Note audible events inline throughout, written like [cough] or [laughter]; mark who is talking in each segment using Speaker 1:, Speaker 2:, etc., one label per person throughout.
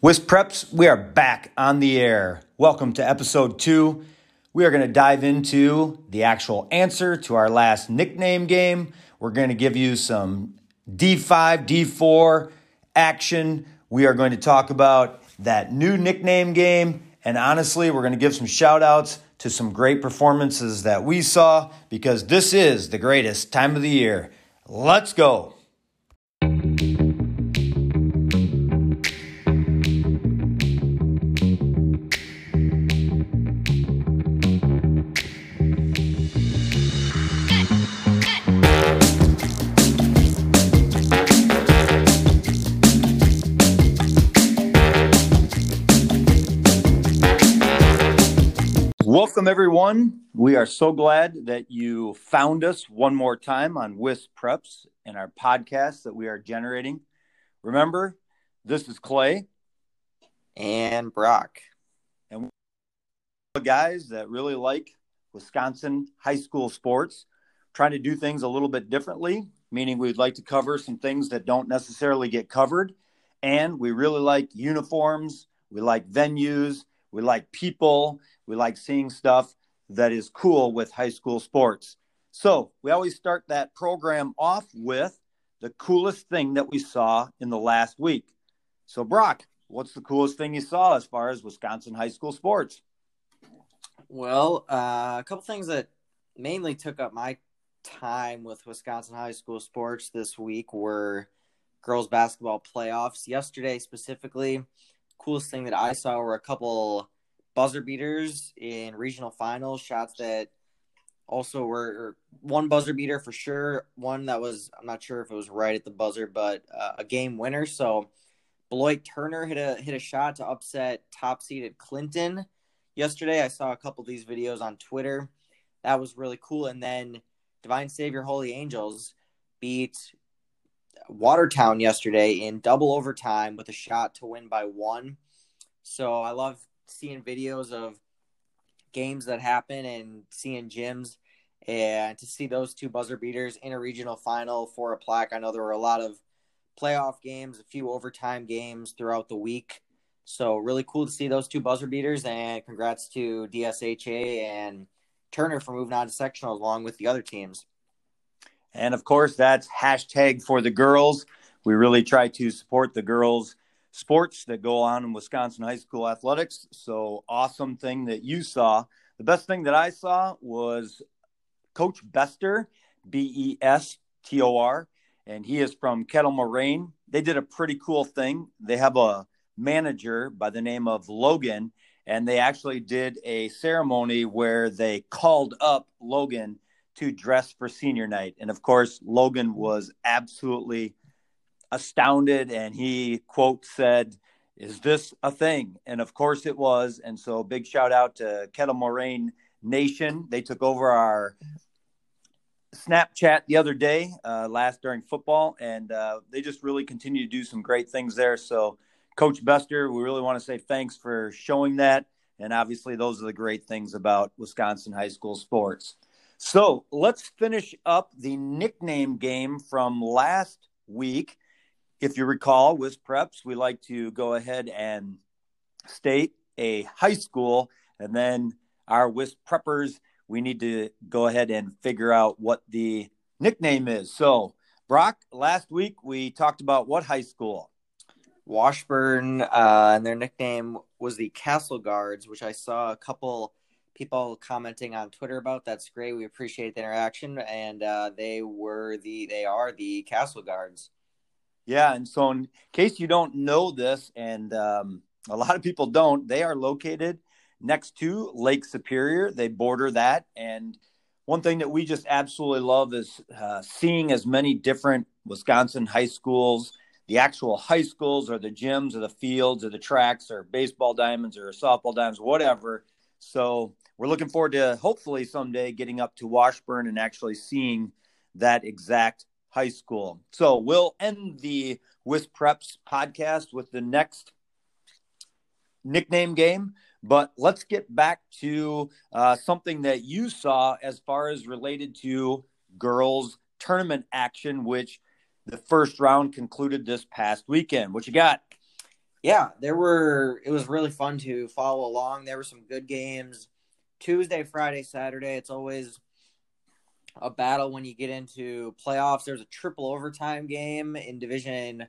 Speaker 1: Wisp Preps, we are back on the air. Welcome to episode two. We are going to dive into the actual answer to our last nickname game. We're going to give you some D5, D4 action. We are going to talk about that new nickname game. And honestly, we're going to give some shout outs to some great performances that we saw because this is the greatest time of the year. Let's go. Welcome, everyone. We are so glad that you found us one more time on Wisp Preps and our podcast that we are generating. Remember, this is Clay
Speaker 2: and Brock.
Speaker 1: And we guys that really like Wisconsin high school sports, trying to do things a little bit differently, meaning we'd like to cover some things that don't necessarily get covered. And we really like uniforms, we like venues, we like people, we like seeing stuff that is cool with high school sports. So we always start that program off with the coolest thing that we saw in the last week. So, Brock, what's the coolest thing you saw as far as Wisconsin high school sports?
Speaker 2: Well, uh, a couple things that mainly took up my time with Wisconsin high school sports this week were girls basketball playoffs. Yesterday, specifically, coolest thing that I saw were a couple buzzer beaters in regional finals, shots that also were one buzzer beater for sure, one that was I'm not sure if it was right at the buzzer, but uh, a game winner. So Beloit Turner hit a hit a shot to upset top seeded Clinton yesterday. I saw a couple of these videos on Twitter. That was really cool. And then Divine Savior Holy Angels beat Watertown yesterday in double overtime with a shot to win by one. So I love seeing videos of games that happen and seeing gyms and to see those two buzzer beaters in a regional final for a plaque. I know there were a lot of playoff games, a few overtime games throughout the week. So really cool to see those two buzzer beaters and congrats to DSHA and Turner for moving on to sectional along with the other teams.
Speaker 1: And of course, that's hashtag for the girls. We really try to support the girls sports that go on in Wisconsin high school athletics. So awesome thing that you saw. The best thing that I saw was Coach Bestor, B E S T O R, and he is from Kettle Moraine. They did a pretty cool thing. They have a manager by the name of Logan, and they actually did a ceremony where they called up Logan to dress for senior night. And of course, Logan was absolutely astounded and he quote said is this a thing? And of course it was. And so big shout out to kettle moraine nation. They took over our snapchat the other day uh, last during football and uh, they just really continue to do some great things there. So coach Bestor we really want to say thanks for showing that. And obviously those are the great things about wisconsin high school sports. So let's finish up the nickname game from last week if you recall, Wisp Preps, we like to go ahead and state a high school, and then our WISP preppers, we need to go ahead and figure out what the nickname is. So, Brock, last week we talked about what high school?
Speaker 2: Washburn, uh, and their nickname was the Castle Guards, which I saw a couple people commenting on Twitter about. That's great. We appreciate the interaction, and uh, they were the they are the Castle Guards.
Speaker 1: Yeah, and so in case you don't know this, and um, a lot of people don't, they are located next to Lake Superior. They border that, and one thing that we just absolutely love is uh, seeing as many different Wisconsin high schools, the actual high schools, or the gyms, or the fields, or the tracks, or baseball diamonds, or softball diamonds, whatever. So we're looking forward to hopefully someday getting up to Washburn and actually seeing that exact high school. So we'll end the Wisp Preps podcast with the next nickname game. But let's get back to uh, something that you saw as far as related to girls tournament action, which the first round concluded this past weekend. What you got?
Speaker 2: Yeah, there were. It was really fun to follow along. There were some good games. Tuesday, Friday, Saturday. It's always a battle when you get into playoffs. There's a triple overtime game in Division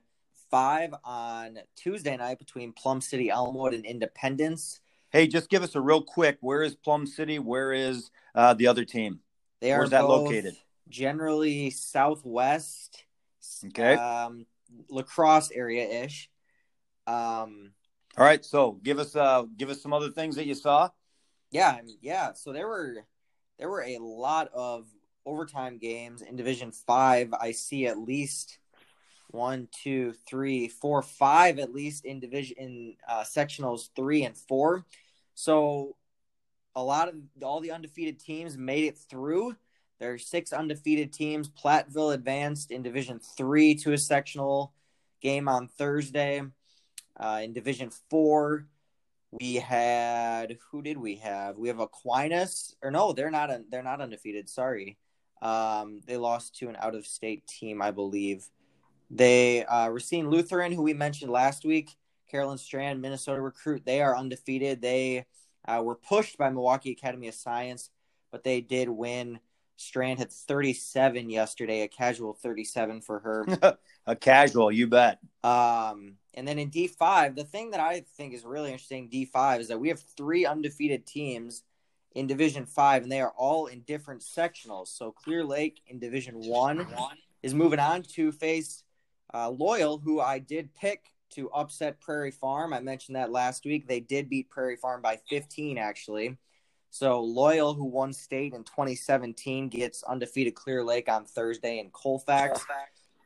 Speaker 2: Five on Tuesday night between Plum City, Elmwood, and Independence.
Speaker 1: Hey, just give us a real quick. Where is Plum City? Where is uh, the other team?
Speaker 2: They are
Speaker 1: Where's that located?
Speaker 2: Generally southwest.
Speaker 1: Okay.
Speaker 2: Um, La Crosse area ish. Um,
Speaker 1: All right. So give us uh give us some other things that you saw.
Speaker 2: yeah, I mean, yeah. So there were there were a lot of overtime games in Division Five. I see at least one, two, three, four, five at least in division in uh, sectionals three and four. So a lot of all the undefeated teams made it through. There are six undefeated teams. Platteville advanced in Division Three to a sectional game on Thursday. Uh, in Division Four, we had who did we have? We have Aquinas, or no, they're not. They're not undefeated. Sorry, um, they lost to an out-of-state team, I believe. They uh, Racine Lutheran, who we mentioned last week, Carolyn Strand, Minnesota recruit. They are undefeated. They uh, were pushed by Milwaukee Academy of Science, but they did win. Strand had 37 yesterday, a casual 37 for her. [laughs]
Speaker 1: a casual, you bet.
Speaker 2: Um, and then in D5, the thing that I think is really interesting, D5, is that we have three undefeated teams in Division 5, and they are all in different sectionals. So Clear Lake in Division 1 is moving on to face uh, Loyal, who I did pick to upset Prairie Farm. I mentioned that last week. They did beat Prairie Farm by 15, actually. So Loyal, who won state in 2017, gets undefeated Clear Lake on Thursday in Colfax.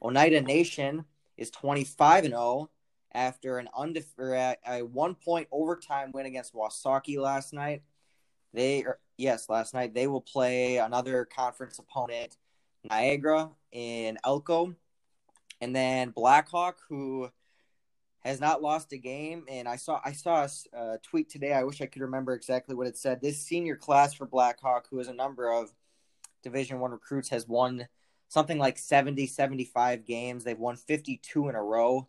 Speaker 2: Oneida Nation is 25 and 0 after an undefe- a one point overtime win against Wausaukee last night. They are, yes, last night they will play another conference opponent, Niagara in Elcho, and then Blackhawk, who has not lost a game. And I saw I saw a tweet today. I wish I could remember exactly what it said. This senior class for Blackhawk, who has a number of Division One recruits, has won something like 70, 75 games. They've won 52 in a row.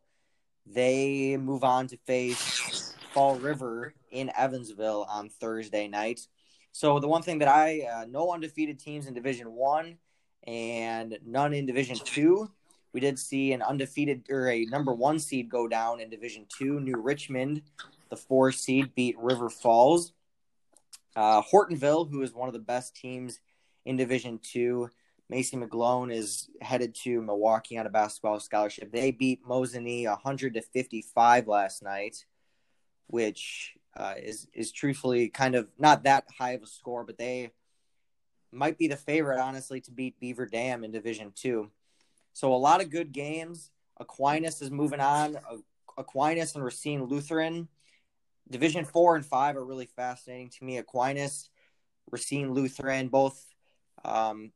Speaker 2: They move on to face Fall River in Evansville on Thursday night. So the one thing that I uh, no undefeated teams in Division One and none in Division Two. We did see an undefeated or a number one seed go down in Division Two. New Richmond, the four seed, beat River Falls. Uh, Hortonville, who is one of the best teams in Division Two, Macy McGlone is headed to Milwaukee on a basketball scholarship. They beat Mosinee 100 to 55 last night, which uh, is is truthfully kind of not that high of a score, but they might be the favorite, honestly, to beat Beaver Dam in Division Two. So a lot of good games. Aquinas is moving on. Aquinas and Racine Lutheran. Division four and five are really fascinating to me. Aquinas, Racine Lutheran, both um,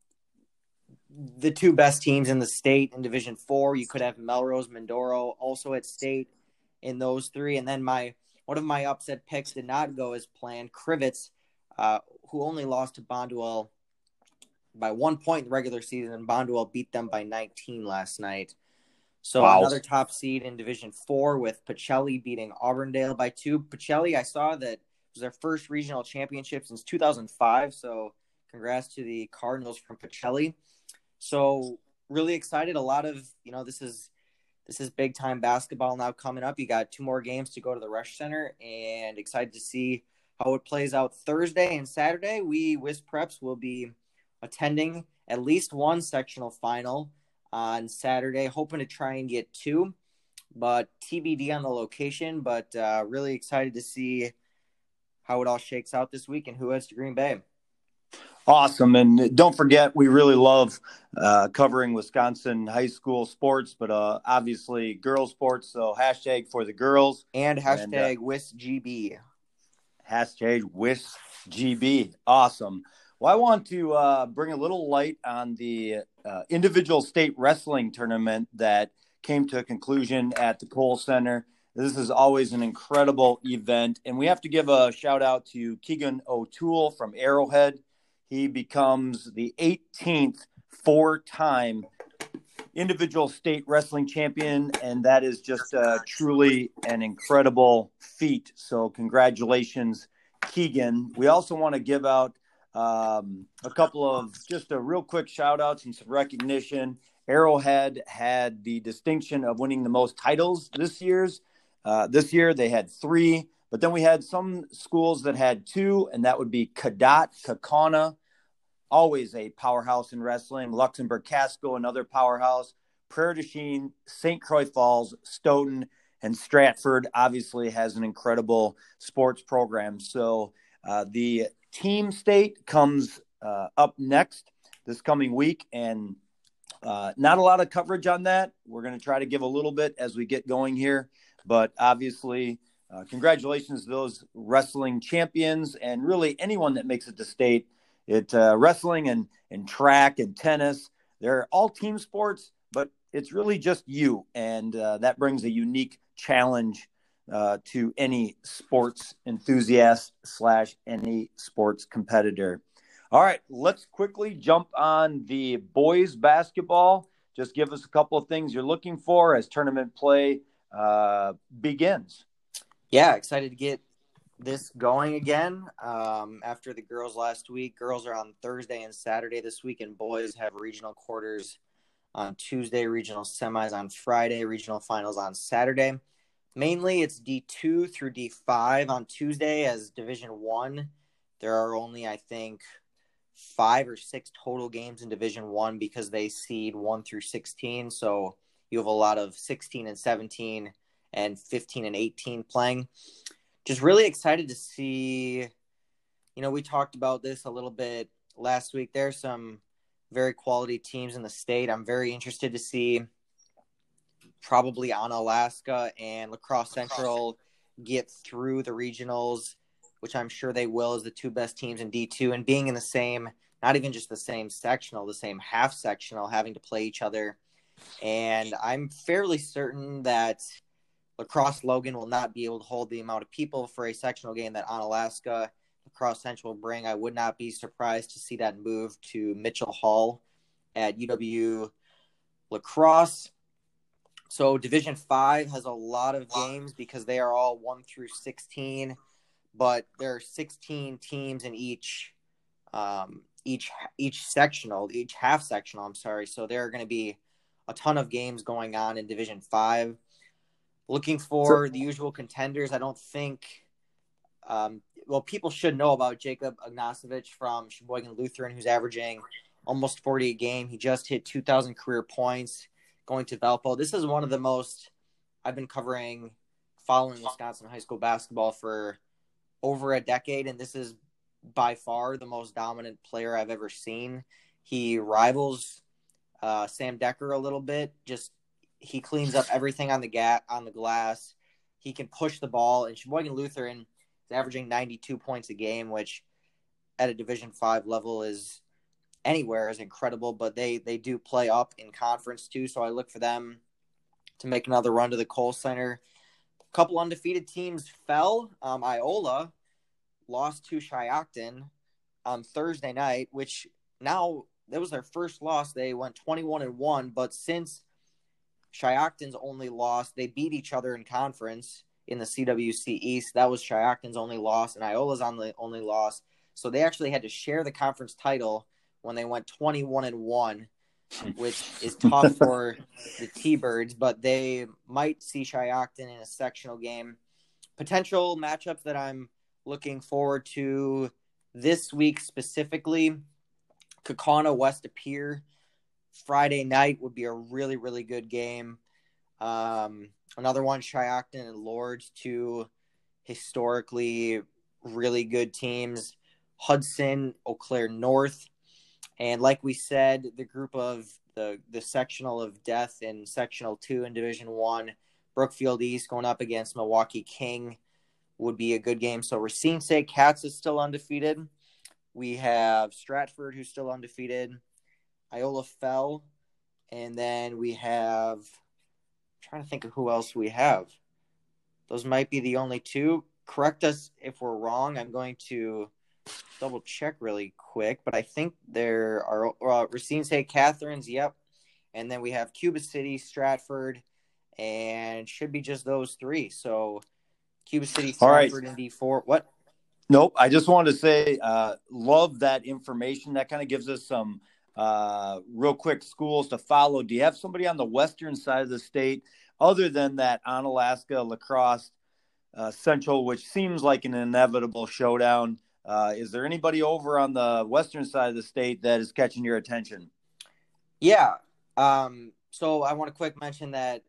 Speaker 2: the two best teams in the state in Division Four. You could have Melrose, Mindoro, also at state in those three, and then my one of my upset picks did not go as planned. Crivitz, uh, who only lost to Bonduel by one point in the regular season, and Bonduel beat them by 19 last night. So wow. another top seed in Division Four with Pacelli beating Auburndale by two. Pacelli, I saw that it was their first regional championship since 2005. So congrats to the Cardinals from Pacelli. So really excited. A lot of you know this is this is big time basketball now coming up. You got two more games to go to the Resch Center, and excited to see how it plays out Thursday and Saturday. We Wisp Preps will be attending at least one sectional final on Saturday, hoping to try and get two, but TBD on the location. But uh, really excited to see how it all shakes out this week and who heads to Green Bay.
Speaker 1: Awesome. And don't forget, we really love uh, covering Wisconsin high school sports, but uh, obviously girls sports. So hashtag for the girls.
Speaker 2: And hashtag and, uh, WISGB.
Speaker 1: Hashtag WISGB. Awesome. Well, I want to uh, bring a little light on the uh, individual state wrestling tournament that came to a conclusion at the Kohl Center. This is always an incredible event. And we have to give a shout out to Keegan O'Toole from Arrowhead he becomes the 18th four time individual state wrestling champion, and that is just uh, truly an incredible feat. So, congratulations, Keegan. We also want to give out um, a couple of just a real quick shout outs and some recognition. Arrowhead had the distinction of winning the most titles this year's. Uh, this year they had three, but then we had some schools that had two, and that would be Cadott, Kaukauna, always a powerhouse in wrestling. Luxembourg Casco, another powerhouse. Prairie du Chien, St. Croix Falls, Stoughton, and Stratford obviously has an incredible sports program. So uh, the team state comes uh, up next this coming week, and uh, not a lot of coverage on that. We're going to try to give a little bit as we get going here, but obviously, uh, congratulations to those wrestling champions and really anyone that makes it to state. It uh, wrestling and and track and tennis. They're all team sports, but it's really just you, and uh, that brings a unique challenge uh, to any sports enthusiast slash any sports competitor. All right, let's quickly jump on the boys basketball. Just give us a couple of things you're looking for as tournament play uh, begins.
Speaker 2: Yeah, excited to get this going again um, after the girls last week. Girls are on Thursday and Saturday this week, and boys have regional quarters on Tuesday, regional semis on Friday, regional finals on Saturday. Mainly, it's D2 through D5 on Tuesday as Division One. There are only, I think, five or six total games in Division One because they seed one through 16. So you have a lot of 16 and 17 and 15 and 18 playing just really excited to see. You know, we talked about this a little bit last week. There's some very quality teams in the state. I'm very interested to see probably Onalaska and La Crosse Central get through the regionals, which I'm sure they will as the two best teams in D2 and being in the same, not even just the same sectional, the same half sectional, having to play each other. And I'm fairly certain that La Crosse Logan will not be able to hold the amount of people for a sectional game that Onalaska La Crosse Central will bring. I would not be surprised to see that move to Mitchell Hall at UW La Crosse. So Division Five has a lot of games because they are all one through sixteen, but there are sixteen teams in each um, each each sectional, each half sectional. I'm sorry. So there are going to be a ton of games going on in Division Five. Looking for the usual contenders. I don't think. Um, well, people should know about Jacob Ognacevic from Sheboygan Lutheran, who's averaging almost 40 a game. He just hit 2,000 career points going to Valpo. This is one of the most I've been covering, following Wisconsin high school basketball for over a decade, and this is by far the most dominant player I've ever seen. He rivals uh, Sam Decker a little bit, just he cleans up everything on the gat on the glass. He can push the ball, and Sheboygan Lutheran is averaging 92 points a game, which at a Division Five level is anywhere is incredible. But they they do play up in conference too, so I look for them to make another run to the Kohl Center. A couple undefeated teams fell. Um, Iola lost to Shiocton on Thursday night, which now that was their first loss. They went 21 and one, but since Shiocton's only loss. They beat each other in conference in the CWC East. That was Shiocton's only loss, and Iola's on the only loss. So they actually had to share the conference title when they went 21 and 1, which is tough [laughs] for the T Birds, but they might see Shiocton in a sectional game. Potential matchups that I'm looking forward to this week specifically Kaukauna West De Pere Friday night would be a really, really good game. Um, another one, Shiocton and Lourdes, two historically really good teams. Hudson, Eau Claire North, and like we said, the group of the the sectional of death in sectional two in Division One, Brookfield East going up against Milwaukee King would be a good game. So Racine St. Cats is still undefeated. We have Stratford who's still undefeated. Iola fell, and then we have. I'm trying to think of who else we have. Those might be the only two. Correct us if we're wrong. I'm going to double check really quick, but I think there are uh, Racine St. Catherine's. Yep, and then we have Cuba City, Stratford, and should be just those three. So Cuba City, Stratford, right. and D four. What?
Speaker 1: Nope. I just wanted to say, uh, love that information. That kind of gives us some uh, real quick schools to follow. Do you have somebody on the western side of the state other than that Onalaska La Crosse uh, Central, which seems like an inevitable showdown? Uh, is there anybody over on the western side of the state that is catching your attention?
Speaker 2: Yeah. Um, so I want to quick mention that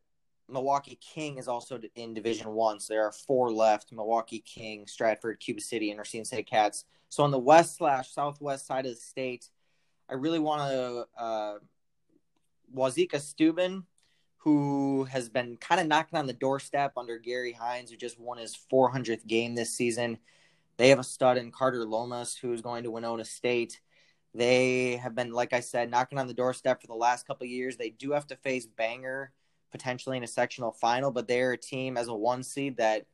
Speaker 2: Milwaukee King is also in Division One. So there are four left: Milwaukee King, Stratford, Cuba City, and Racine St. Cats. So on the west slash southwest side of the state, I really want to uh, Wauzeka-Steuben, who has been kind of knocking on the doorstep under Gary Hines, who just won his 400th game this season. They have a stud in Carter Lomas, who's going to Winona State. They have been, like I said, knocking on the doorstep for the last couple years. They do have to face Bangor potentially in a sectional final, but they're a team as a one seed that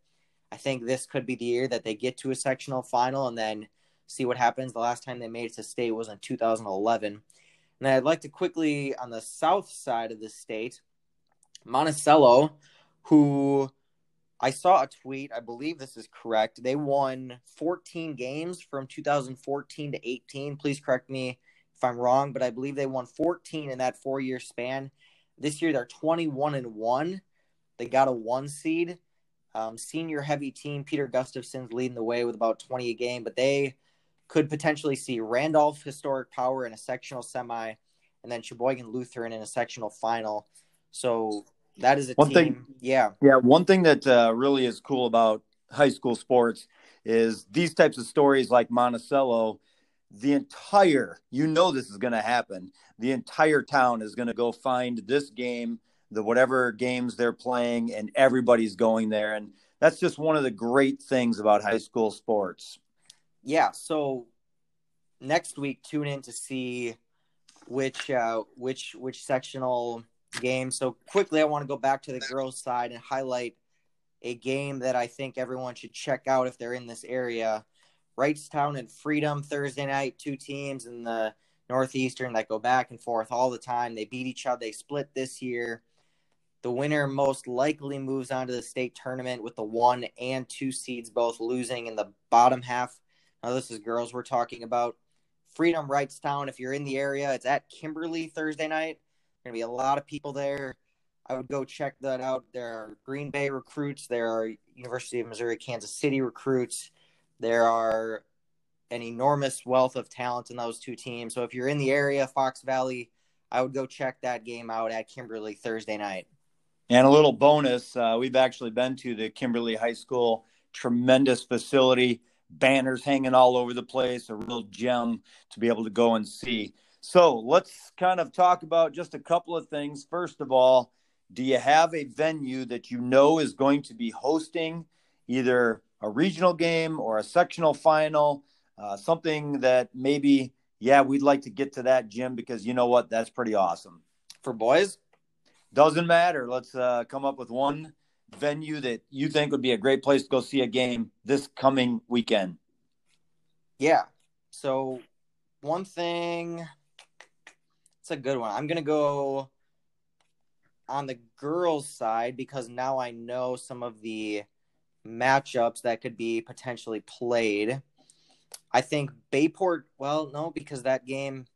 Speaker 2: I think this could be the year that they get to a sectional final and then see what happens. The last time they made it to state was in 2011. And I'd like to quickly, on the south side of the state, Monticello, who I saw a tweet, I believe this is correct. They won 14 games from 2014 to 18. Please correct me if I'm wrong, but I believe they won 14 in that four year span. This year they're 21 and 1. They got a one seed. Um, senior heavy team. Peter Gustafson's leading the way with about 20 a game, but they could potentially see Randolph Historic Power in a sectional semi and then Sheboygan Lutheran in a sectional final. So that is a one team. Thing,
Speaker 1: yeah. Yeah. One thing that uh, really is cool about high school sports is these types of stories like Monticello the entire you know this is going to happen the entire town is going to go find this game the whatever games they're playing and everybody's going there and that's just one of the great things about high school sports
Speaker 2: yeah so next week tune in to see which uh which which sectional game so quickly i want to go back to the girls side and highlight a game that i think everyone should check out if they're in this area Wrightstown and Freedom Thursday night, two teams in the Northeastern that go back and forth all the time. They beat each other. They split this year. The winner most likely moves on to the state tournament with the one and two seeds both losing in the bottom half. Now, this is girls we're talking about. Freedom Wrightstown. if you're in the area, it's at Kimberly Thursday night. Going to be a lot of people there. I would go check that out. There are Green Bay recruits, there are University of Missouri Kansas City recruits. There are an enormous wealth of talent in those two teams. So if you're in the area, Fox Valley, I would go check that game out at Kimberly Thursday night.
Speaker 1: And a little bonus, uh, we've actually been to the Kimberly High School, tremendous facility, banners hanging all over the place, a real gem to be able to go and see. So let's kind of talk about just a couple of things. First of all, do you have a venue that you know is going to be hosting either a regional game or a sectional final, uh, something that maybe, yeah, we'd like to get to that, Jim, because you know what? That's pretty awesome.
Speaker 2: For boys?
Speaker 1: Doesn't matter. Let's uh, come up with one venue that you think would be a great place to go see a game this coming weekend.
Speaker 2: Yeah. So, one thing, it's a good one. I'm to go on the girls' side because now I know some of the matchups that could be potentially played. I think Bayport, well, no, because that game.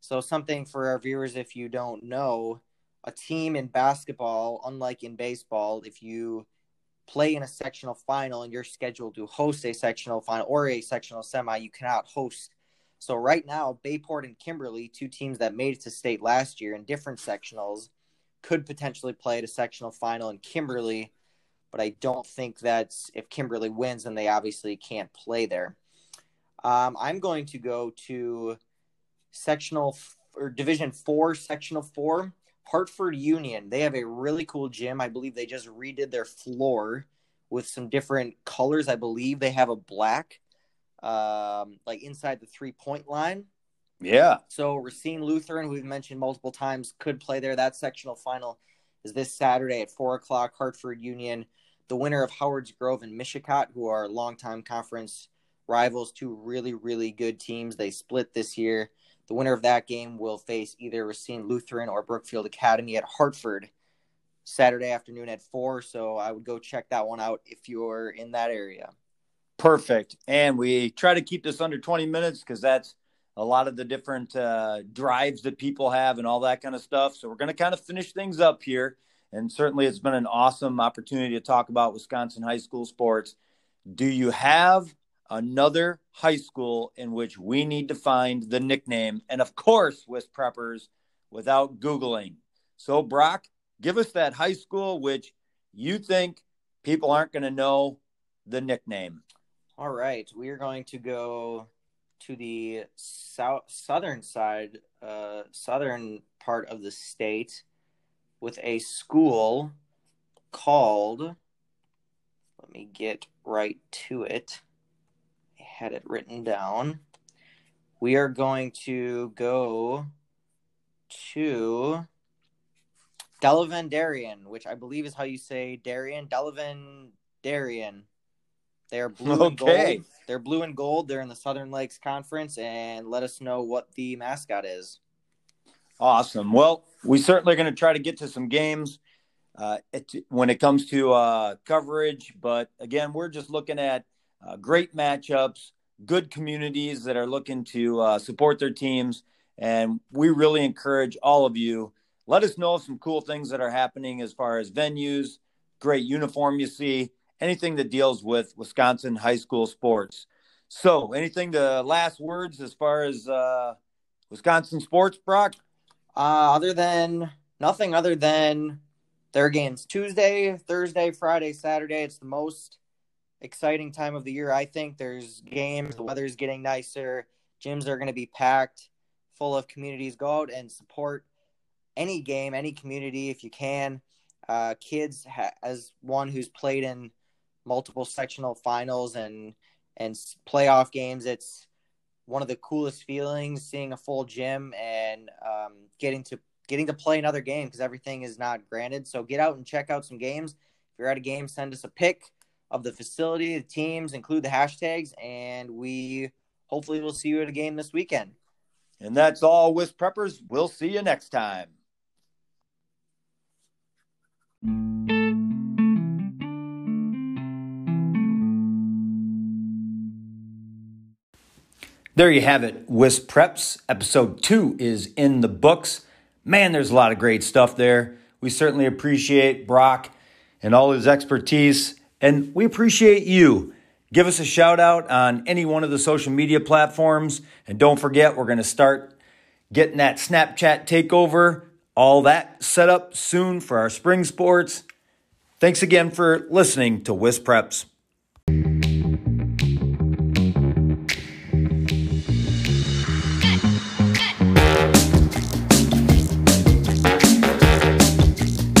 Speaker 2: So, something for our viewers, if you don't know, a team in basketball, unlike in baseball, if you play in a sectional final and you're scheduled to host a sectional final or a sectional semi, you cannot host. So, right now, Bayport and Kimberly, two teams that made it to state last year in different sectionals, could potentially play at a sectional final, in Kimberly but I don't think that's if Kimberly wins, then they obviously can't play there. Um, I'm going to go to sectional f- or Division Four, Sectional Four, Hartford Union. They have a really cool gym. I believe they just redid their floor with some different colors. I believe they have a black, um, like inside the three point line.
Speaker 1: Yeah.
Speaker 2: So Racine Lutheran, we've mentioned multiple times, could play there. That sectional final is this Saturday at four o'clock. Hartford Union the winner of Howard's Grove and Mishicot, who are longtime conference rivals, two really, really good teams. They split this year. The winner of that game will face either Racine Lutheran or Brookfield Academy at Hartford Saturday afternoon at four. So I would go check that one out if you're in that area.
Speaker 1: Perfect. And we try to keep this under 20 minutes because that's a lot of the different uh, drives that people have and all that kind of stuff. So we're going to kind of finish things up here. And certainly it's been an awesome opportunity to talk about Wisconsin high school sports. Do you have another high school in which we need to find the nickname? And of course, with preppers without Googling. So, Brock, give us that high school which you think people aren't going to know the nickname.
Speaker 2: All right, we are going to go to the south southern side, uh, southern part of the state, with a school called. Let me get right to it. Had it written down. We are going to go to Delavan Darien, which I believe is how you say Darien. Delavan Darien. They're blue okay. and gold. They're blue and gold. They're in the Southern Lakes Conference, and let us know what the mascot is.
Speaker 1: Awesome. Well, we certainly are going to try to get to some games uh, it, when it comes to uh, coverage. But again, we're just looking at uh, great matchups, good communities that are looking to uh, support their teams. And we really encourage all of you let us know some cool things that are happening as far as venues, great uniform you see, anything that deals with Wisconsin high school sports. So, anything the last words as far as uh, Wisconsin sports, Brock?
Speaker 2: Uh, other than nothing, other than their games Tuesday, Thursday, Friday, Saturday. It's the most exciting time of the year. I think there's games. The weather's getting nicer. Gyms are going to be packed, full of communities. Go out and support any game, any community, if you can. Uh, kids, ha- as one who's played in multiple sectional finals and and playoff games, it's one of the coolest feelings seeing a full gym and um, getting to getting to play another game because everything is not granted. So get out and check out some games. If you're at a game, send us a pic of the facility, the teams, include the hashtags, and we hopefully will see you at a game this weekend.
Speaker 1: And that's all with preppers. We'll see you next time. There you have it. Wisp Preps episode two is in the books. Man, there's a lot of great stuff there. We certainly appreciate Brock and all his expertise, and we appreciate you. Give us a shout out on any one of the social media platforms, and don't forget, we're going to start getting that Snapchat takeover, all that set up soon for our spring sports. Thanks again for listening to Wisp Preps.